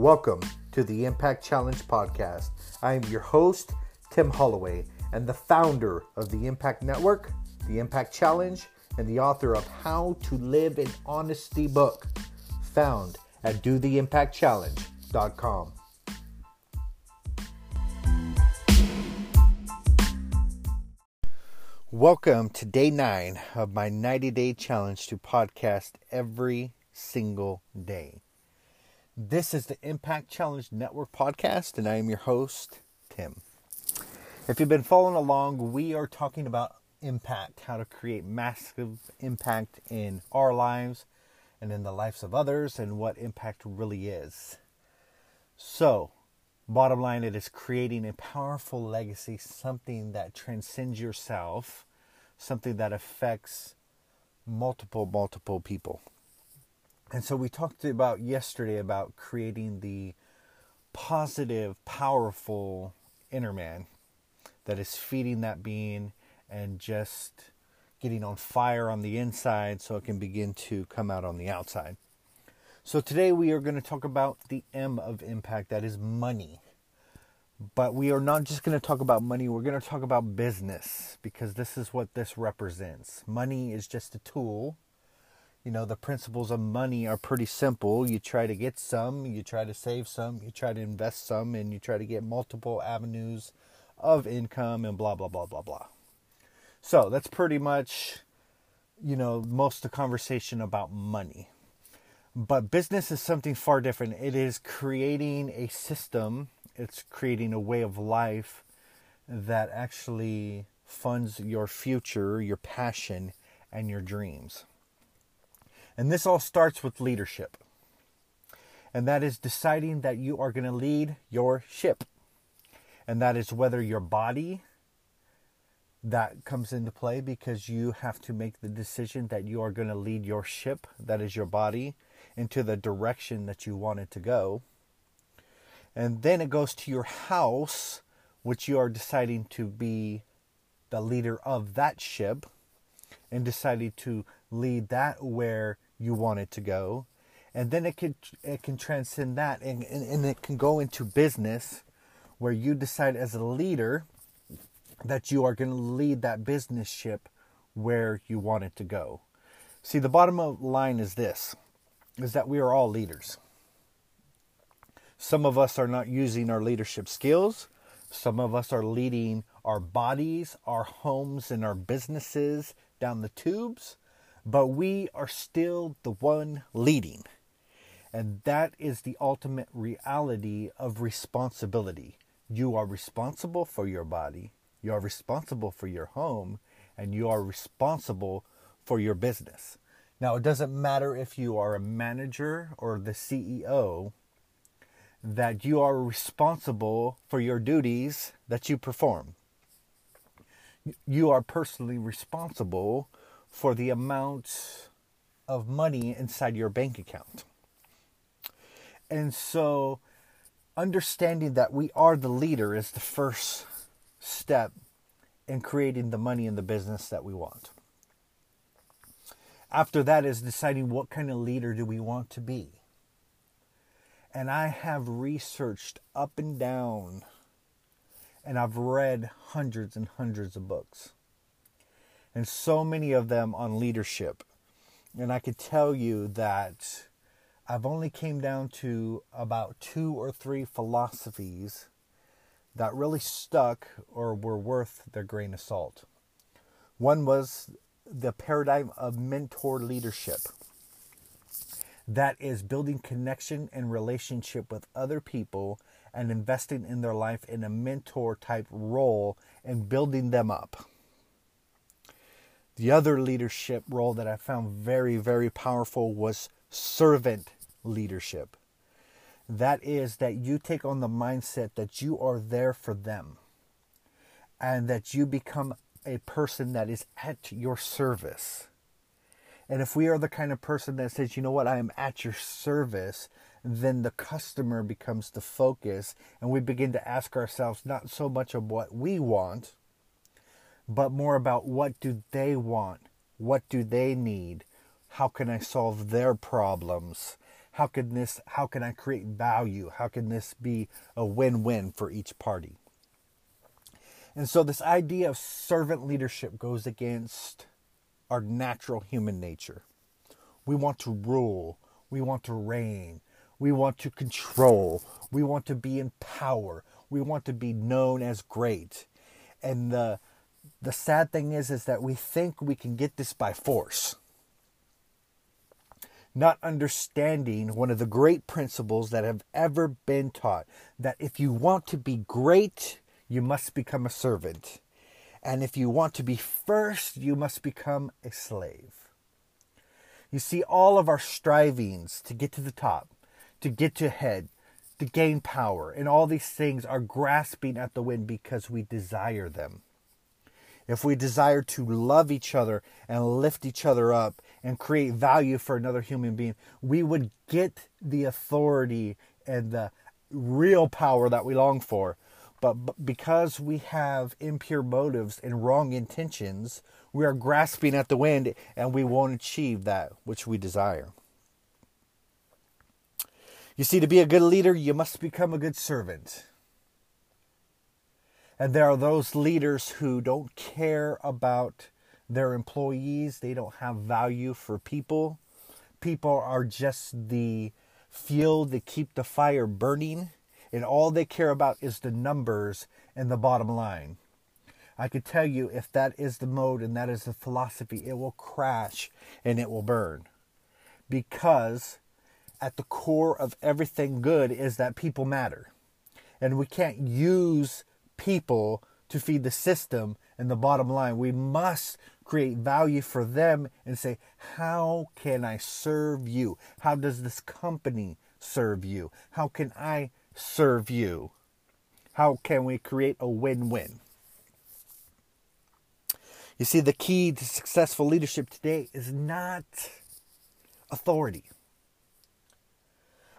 Welcome to the Impact Challenge podcast. I am your host, Tim Holloway, and the founder of the Impact Network, the Impact Challenge, and the author of How to Live in Honesty book, found at dotheimpactchallenge.com. Welcome to day nine of my 90 day challenge to podcast every single day. This is the Impact Challenge Network podcast, and I am your host, Tim. If you've been following along, we are talking about impact, how to create massive impact in our lives and in the lives of others, and what impact really is. So, bottom line, it is creating a powerful legacy, something that transcends yourself, something that affects multiple, multiple people. And so we talked about yesterday about creating the positive, powerful inner man that is feeding that being and just getting on fire on the inside so it can begin to come out on the outside. So today we are going to talk about the M of impact that is money. But we are not just going to talk about money, we're going to talk about business because this is what this represents. Money is just a tool you know, the principles of money are pretty simple. You try to get some, you try to save some, you try to invest some, and you try to get multiple avenues of income and blah, blah, blah, blah, blah. So that's pretty much, you know, most of the conversation about money. But business is something far different. It is creating a system, it's creating a way of life that actually funds your future, your passion, and your dreams. And this all starts with leadership. And that is deciding that you are going to lead your ship. And that is whether your body that comes into play because you have to make the decision that you are going to lead your ship, that is your body, into the direction that you want it to go. And then it goes to your house, which you are deciding to be the leader of that ship and deciding to lead that where you want it to go. And then it can it can transcend that and, and, and it can go into business where you decide as a leader that you are going to lead that business ship where you want it to go. See the bottom line is this is that we are all leaders. Some of us are not using our leadership skills. Some of us are leading our bodies our homes and our businesses down the tubes but we are still the one leading. And that is the ultimate reality of responsibility. You are responsible for your body, you are responsible for your home, and you are responsible for your business. Now, it doesn't matter if you are a manager or the CEO, that you are responsible for your duties that you perform. You are personally responsible for the amount of money inside your bank account. And so, understanding that we are the leader is the first step in creating the money in the business that we want. After that is deciding what kind of leader do we want to be. And I have researched up and down, and I've read hundreds and hundreds of books and so many of them on leadership. And I could tell you that I've only came down to about two or three philosophies that really stuck or were worth their grain of salt. One was the paradigm of mentor leadership. That is building connection and relationship with other people and investing in their life in a mentor type role and building them up. The other leadership role that I found very, very powerful was servant leadership. That is, that you take on the mindset that you are there for them and that you become a person that is at your service. And if we are the kind of person that says, you know what, I am at your service, then the customer becomes the focus and we begin to ask ourselves not so much of what we want, but more about what do they want? What do they need? How can I solve their problems? How can this how can I create value? How can this be a win-win for each party? And so this idea of servant leadership goes against our natural human nature. We want to rule, we want to reign, we want to control, we want to be in power, we want to be known as great. And the the sad thing is is that we think we can get this by force not understanding one of the great principles that have ever been taught that if you want to be great, you must become a servant. And if you want to be first, you must become a slave. You see, all of our strivings to get to the top, to get to head, to gain power, and all these things are grasping at the wind because we desire them if we desire to love each other and lift each other up and create value for another human being, we would get the authority and the real power that we long for. But because we have impure motives and wrong intentions, we are grasping at the wind and we won't achieve that which we desire. You see, to be a good leader, you must become a good servant. And there are those leaders who don't care about their employees, they don't have value for people. People are just the fuel that keep the fire burning, and all they care about is the numbers and the bottom line. I could tell you if that is the mode and that is the philosophy, it will crash and it will burn. Because at the core of everything good is that people matter. And we can't use people to feed the system and the bottom line. We must create value for them and say, How can I serve you? How does this company serve you? How can I serve you? How can we create a win win? You see, the key to successful leadership today is not authority.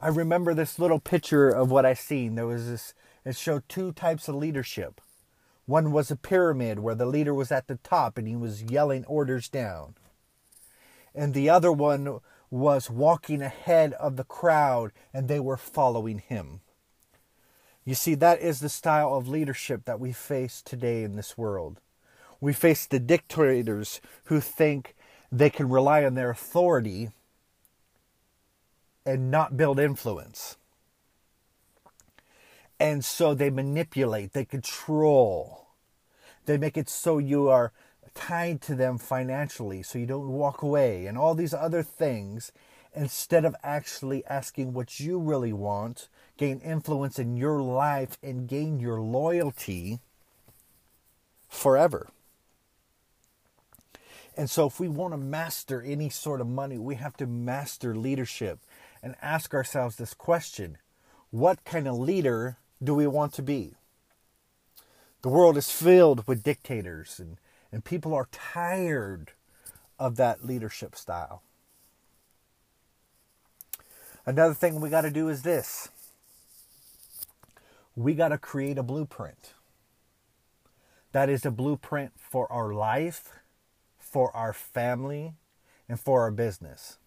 I remember this little picture of what I seen. There was this it showed two types of leadership. One was a pyramid where the leader was at the top and he was yelling orders down. And the other one was walking ahead of the crowd and they were following him. You see, that is the style of leadership that we face today in this world. We face the dictators who think they can rely on their authority and not build influence. And so they manipulate, they control. They make it so you are tied to them financially so you don't walk away and all these other things instead of actually asking what you really want, gain influence in your life and gain your loyalty forever. And so, if we want to master any sort of money, we have to master leadership and ask ourselves this question What kind of leader do we want to be? The world is filled with dictators, and, and people are tired of that leadership style. Another thing we got to do is this we got to create a blueprint. That is a blueprint for our life, for our family, and for our business.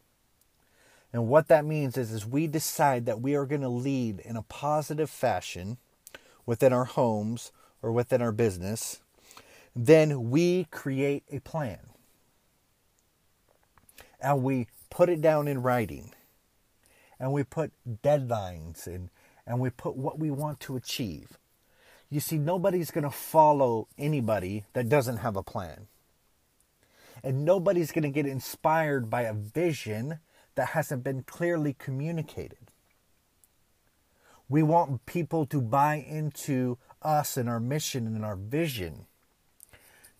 And what that means is, is we decide that we are going to lead in a positive fashion within our homes or within our business, then we create a plan. And we put it down in writing. And we put deadlines and, and we put what we want to achieve. You see, nobody's going to follow anybody that doesn't have a plan. And nobody's going to get inspired by a vision that hasn't been clearly communicated. We want people to buy into us and our mission and our vision.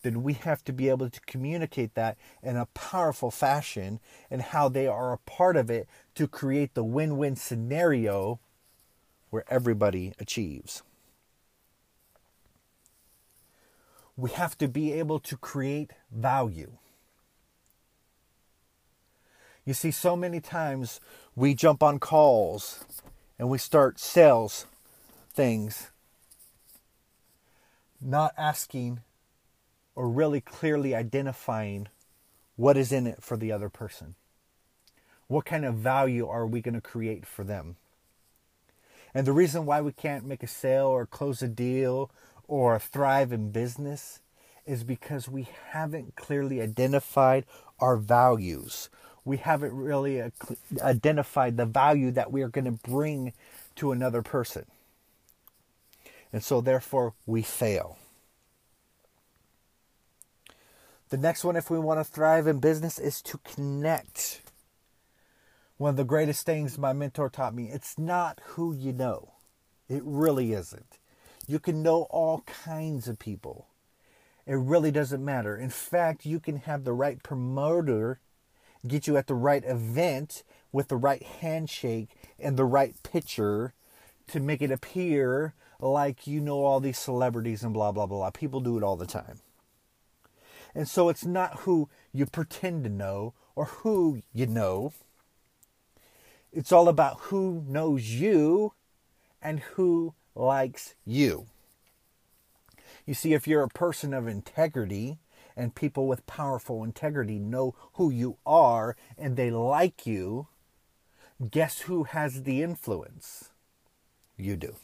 Then we have to be able to communicate that in a powerful fashion and how they are a part of it to create the win win scenario where everybody achieves. We have to be able to create value. You see, so many times we jump on calls and we start sales things, not asking or really clearly identifying what is in it for the other person. What kind of value are we going to create for them? And the reason why we can't make a sale or close a deal or thrive in business is because we haven't clearly identified our values. We haven't really identified the value that we are going to bring to another person. And so, therefore, we fail. The next one, if we want to thrive in business, is to connect. One of the greatest things my mentor taught me it's not who you know, it really isn't. You can know all kinds of people. It really doesn't matter. In fact, you can have the right promoter get you at the right event with the right handshake and the right picture to make it appear like you know all these celebrities and blah, blah, blah. People do it all the time. And so it's not who you pretend to know or who you know. It's all about who knows you and who likes you. You see, if you're a person of integrity and people with powerful integrity know who you are and they like you, guess who has the influence? You do.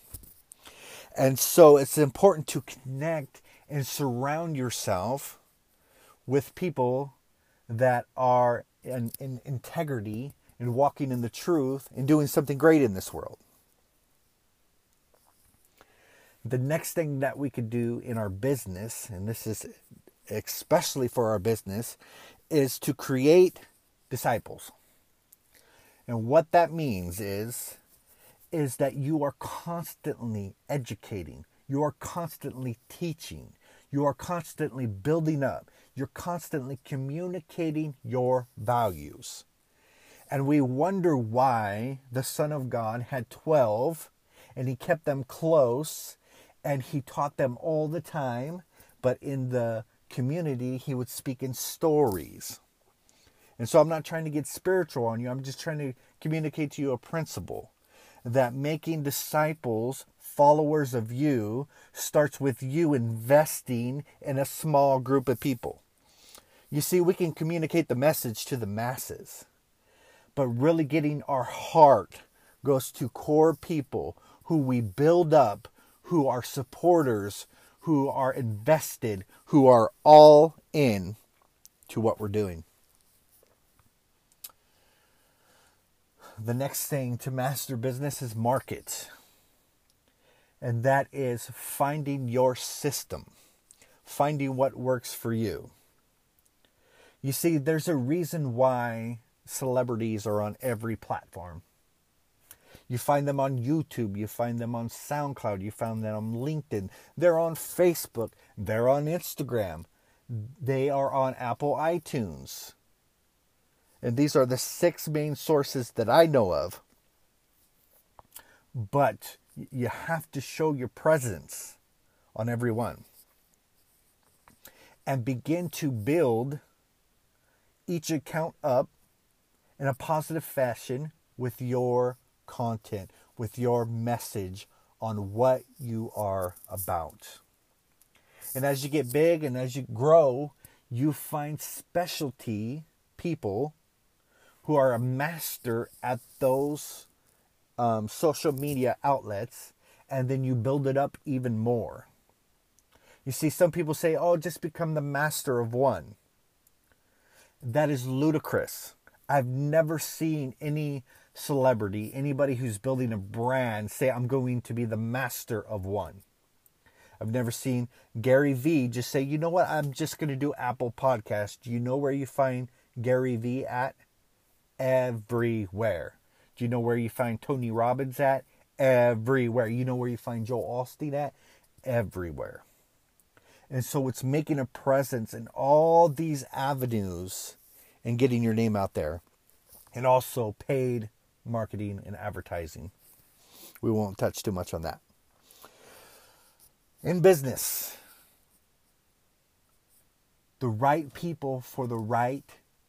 And so it's important to connect and surround yourself with people that are in, in integrity and walking in the truth and doing something great in this world. The next thing that we could do in our business, and this is especially for our business, is to create disciples. And what that means is is that you are constantly educating, you are constantly teaching, you are constantly building up, you're constantly communicating your values. And we wonder why the Son of God had 12 and he kept them close and he taught them all the time, but in the community, he would speak in stories. And so I'm not trying to get spiritual on you, I'm just trying to communicate to you a principle that making disciples, followers of you, starts with you investing in a small group of people. You see, we can communicate the message to the masses, but really getting our heart goes to core people who we build up, who are supporters, who are invested, who are all in to what we're doing. the next thing to master business is market. And that is finding your system, finding what works for you. You see, there's a reason why celebrities are on every platform. You find them on YouTube, you find them on SoundCloud, you find them on LinkedIn, they're on Facebook, they're on Instagram, they are on Apple iTunes. And these are the six main sources that I know of. But you have to show your presence on every one and begin to build each account up in a positive fashion with your content, with your message on what you are about. And as you get big and as you grow, you find specialty people who are a master at those um, social media outlets, and then you build it up even more. You see, some people say, oh, just become the master of one. That is ludicrous. I've never seen any celebrity, anybody who's building a brand, say, I'm going to be the master of one. I've never seen Gary Vee just say, you know what, I'm just going to do Apple Podcast. Do you know where you find Gary Vee at? everywhere. Do you know where you find Tony Robbins at? Everywhere. You know where you find Joel Osteen at? Everywhere. And so it's making a presence in all these avenues and getting your name out there. And also paid marketing and advertising. We won't touch too much on that. In business, the right people for the right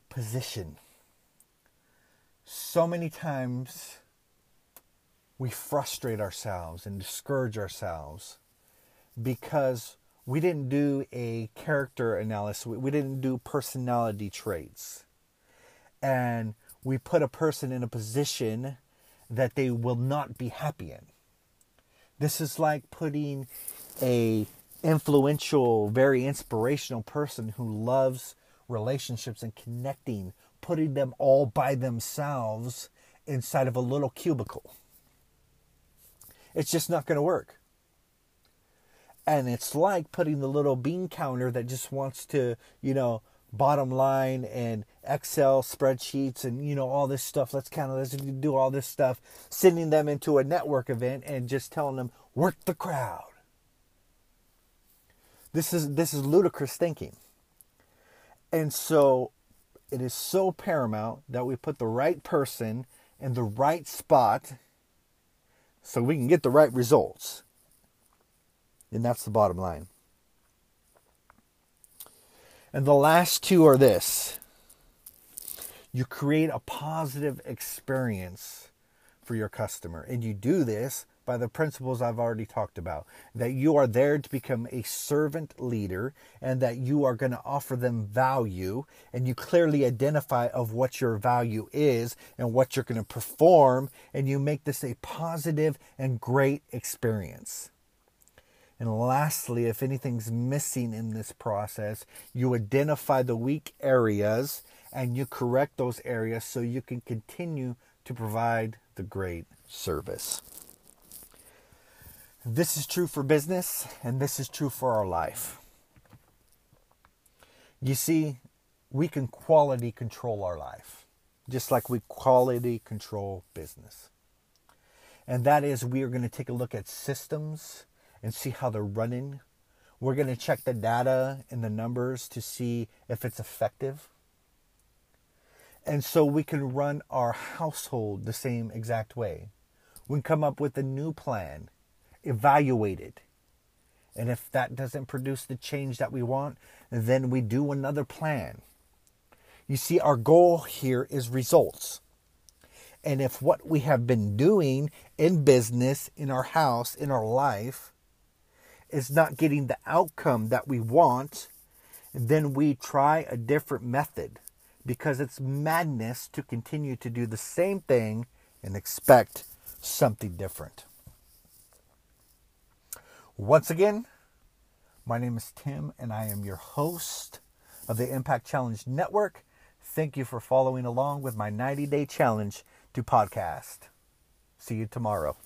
position so many times we frustrate ourselves and discourage ourselves because we didn't do a character analysis, we didn't do personality traits. And we put a person in a position that they will not be happy in. This is like putting a influential, very inspirational person who loves relationships and connecting, putting them all by themselves inside of a little cubicle. It's just not going to work. And it's like putting the little bean counter that just wants to, you know, bottom line and Excel spreadsheets and you know all this stuff. Let's kind of let's do all this stuff, sending them into a network event and just telling them work the crowd. This is this is ludicrous thinking. And so it is so paramount that we put the right person in the right spot so we can get the right results. And that's the bottom line. And the last two are this you create a positive experience for your customer. And you do this by the principles I've already talked about that you are there to become a servant leader and that you are going to offer them value and you clearly identify of what your value is and what you're going to perform and you make this a positive and great experience. And lastly, if anything's missing in this process, you identify the weak areas and you correct those areas so you can continue to provide the great service. This is true for business and this is true for our life. You see, we can quality control our life, just like we quality control business. And that is, we are going to take a look at systems and see how they're running. We're going to check the data and the numbers to see if it's effective. And so we can run our household the same exact way. We can come up with a new plan, evaluate it. And if that doesn't produce the change that we want, then we do another plan. You see, our goal here is results. And if what we have been doing in business, in our house, in our life, is not getting the outcome that we want, then we try a different method because it's madness to continue to do the same thing and expect something different. Once again, my name is Tim and I am your host of the Impact Challenge Network. Thank you for following along with my 90 day challenge to podcast. See you tomorrow.